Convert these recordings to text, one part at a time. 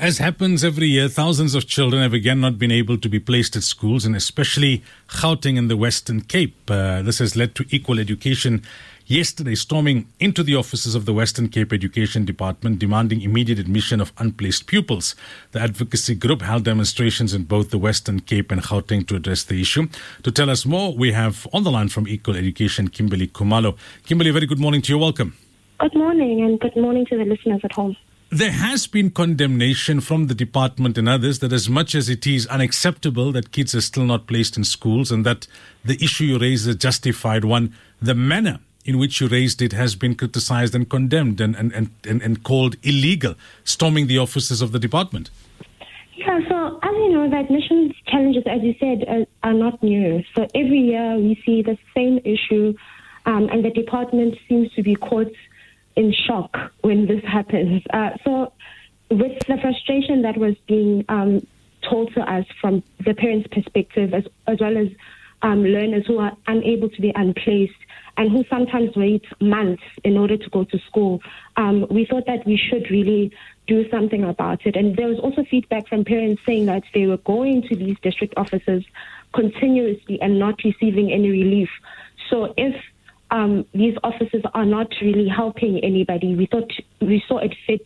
As happens every year, thousands of children have again not been able to be placed at schools, and especially Gauteng in the Western Cape. Uh, this has led to equal education yesterday storming into the offices of the Western Cape Education Department, demanding immediate admission of unplaced pupils. The advocacy group held demonstrations in both the Western Cape and Gauteng to address the issue. To tell us more, we have on the line from Equal Education, Kimberly Khumalo. Kimberly, very good morning to you. Welcome. Good morning, and good morning to the listeners at home. There has been condemnation from the department and others that, as much as it is unacceptable that kids are still not placed in schools and that the issue you raise is a justified one, the manner in which you raised it has been criticized and condemned and, and, and, and, called illegal, storming the offices of the department. Yeah, so as you know, the admissions challenges, as you said, are, are not new. So every year we see the same issue, um, and the department seems to be caught in shock when this happens. Uh, so, with the frustration that was being um, told to us from the parents' perspective, as, as well as um, learners who are unable to be unplaced and who sometimes wait months in order to go to school, um, we thought that we should really do something about it. And there was also feedback from parents saying that they were going to these district offices continuously and not receiving any relief. So if um, these officers are not really helping anybody. We thought we saw it fit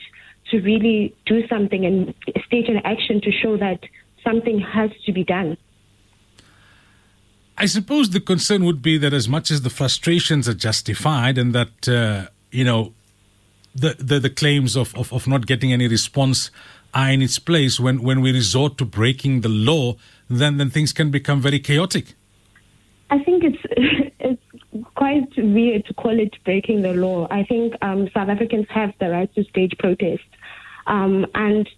to really do something and stage an action to show that something has to be done. I suppose the concern would be that as much as the frustrations are justified and that, uh, you know, the, the, the claims of, of, of not getting any response are in its place, when, when we resort to breaking the law, then, then things can become very chaotic. I think it's it's quite weird to call it breaking the law. I think um, South Africans have the right to stage protest, um, and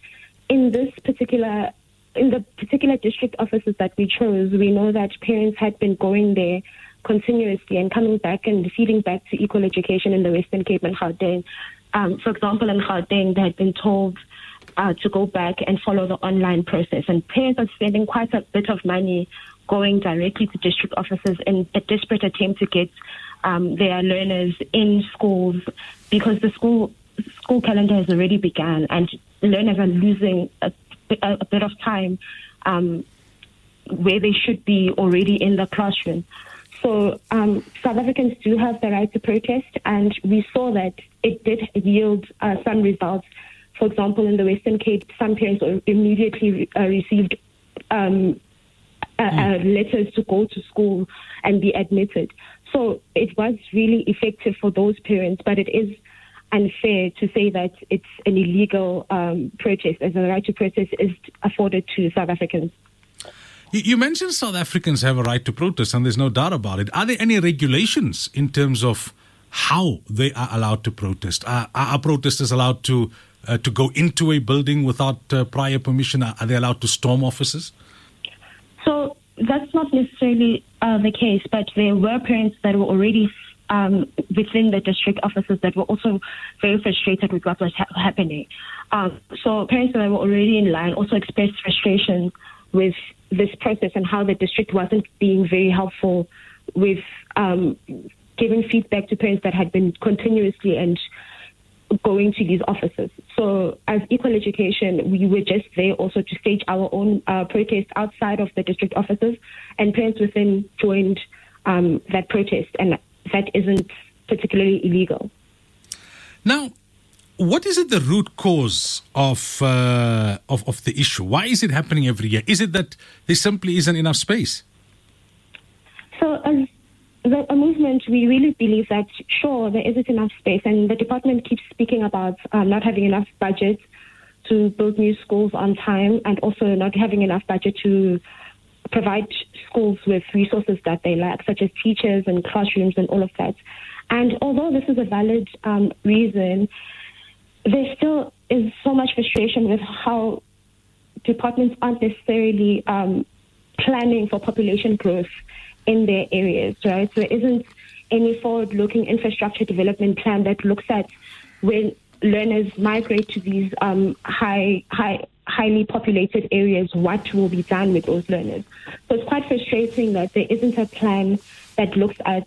in this particular in the particular district offices that we chose, we know that parents had been going there continuously and coming back and feeding back to equal education in the Western Cape and Gauteng. Um, for example, in Gauteng, they had been told uh, to go back and follow the online process, and parents are spending quite a bit of money going directly to district offices in a desperate attempt to get um, their learners in schools because the school school calendar has already begun and learners are losing a, a, a bit of time um, where they should be already in the classroom. So um, South Africans do have the right to protest, and we saw that it did yield uh, some results. For example, in the Western Cape, some parents immediately uh, received um, uh, uh, letters to go to school and be admitted. So it was really effective for those parents, but it is unfair to say that it's an illegal um, protest, as the right to protest is afforded to South Africans. You mentioned South Africans have a right to protest, and there's no doubt about it. Are there any regulations in terms of how they are allowed to protest? Are, are protesters allowed to uh, to go into a building without uh, prior permission? Are, are they allowed to storm offices? So that's not necessarily uh, the case, but there were parents that were already um, within the district offices that were also very frustrated with what was ha- happening. Um, so parents that were already in line also expressed frustration with this process and how the district wasn't being very helpful with um, giving feedback to parents that had been continuously and going to these offices. So, as Equal Education, we were just there also to stage our own uh, protest outside of the district offices, and parents within joined um, that protest, and that isn't particularly illegal. Now, what is it the root cause of, uh, of of the issue? Why is it happening every year? Is it that there simply isn't enough space? So, as the a movement, we really believe that sure there isn't enough space, and the department keeps speaking about um, not having enough budget to build new schools on time, and also not having enough budget to provide schools with resources that they lack, such as teachers and classrooms and all of that. And although this is a valid um, reason, there still is so much frustration with how departments aren't necessarily um, planning for population growth in their areas, right? So there isn't any forward-looking infrastructure development plan that looks at when learners migrate to these um, high, high, highly populated areas, what will be done with those learners. So it's quite frustrating that there isn't a plan that looks at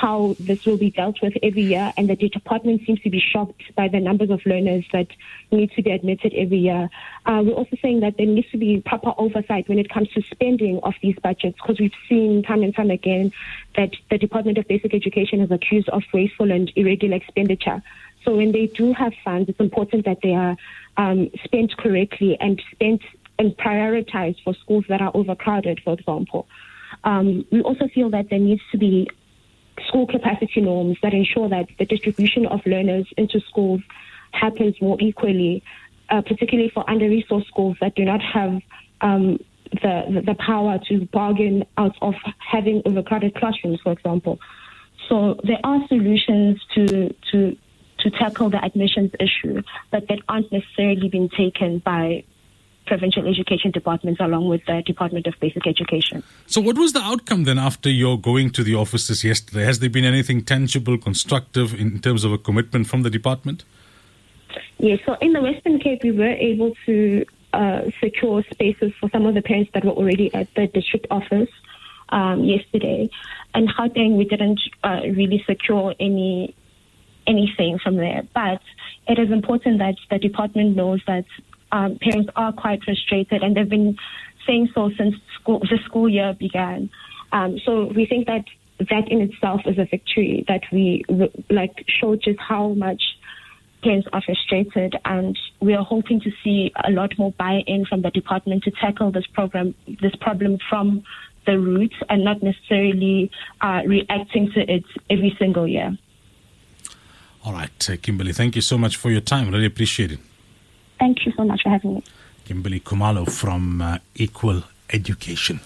how this will be dealt with every year, and the department seems to be shocked by the numbers of learners that need to be admitted every year. Uh, we're also saying that there needs to be proper oversight when it comes to spending of these budgets, because we've seen time and time again that the Department of Basic Education is accused of wasteful and irregular expenditure. So when they do have funds, it's important that they are um, spent correctly and spent and prioritized for schools that are overcrowded, for example. Um, we also feel that there needs to be school capacity norms that ensure that the distribution of learners into schools happens more equally, uh, particularly for under-resourced schools that do not have um, the, the power to bargain out of having overcrowded classrooms, for example. So there are solutions to to to tackle the admissions issue, but that aren't necessarily being taken by provincial education departments along with the Department of Basic Education. So, what was the outcome then after your going to the offices yesterday? Has there been anything tangible, constructive in terms of a commitment from the department? Yes, so in the Western Cape, we were able to uh, secure spaces for some of the parents that were already at the district office um, yesterday. And Gauteng, we didn't uh, really secure any anything from there. But it is important that the department knows that um, parents are quite frustrated, and they've been saying so since school, the school year began. Um, so we think that that in itself is a victory that we like show just how much parents are frustrated, and we are hoping to see a lot more buy-in from the department to tackle this program, this problem from the roots, and not necessarily uh, reacting to it every single year. All right, uh, Kimberly, thank you so much for your time. Really appreciate it. Thank you so much for having me. Kimberly Khumalo from uh, Equal Education.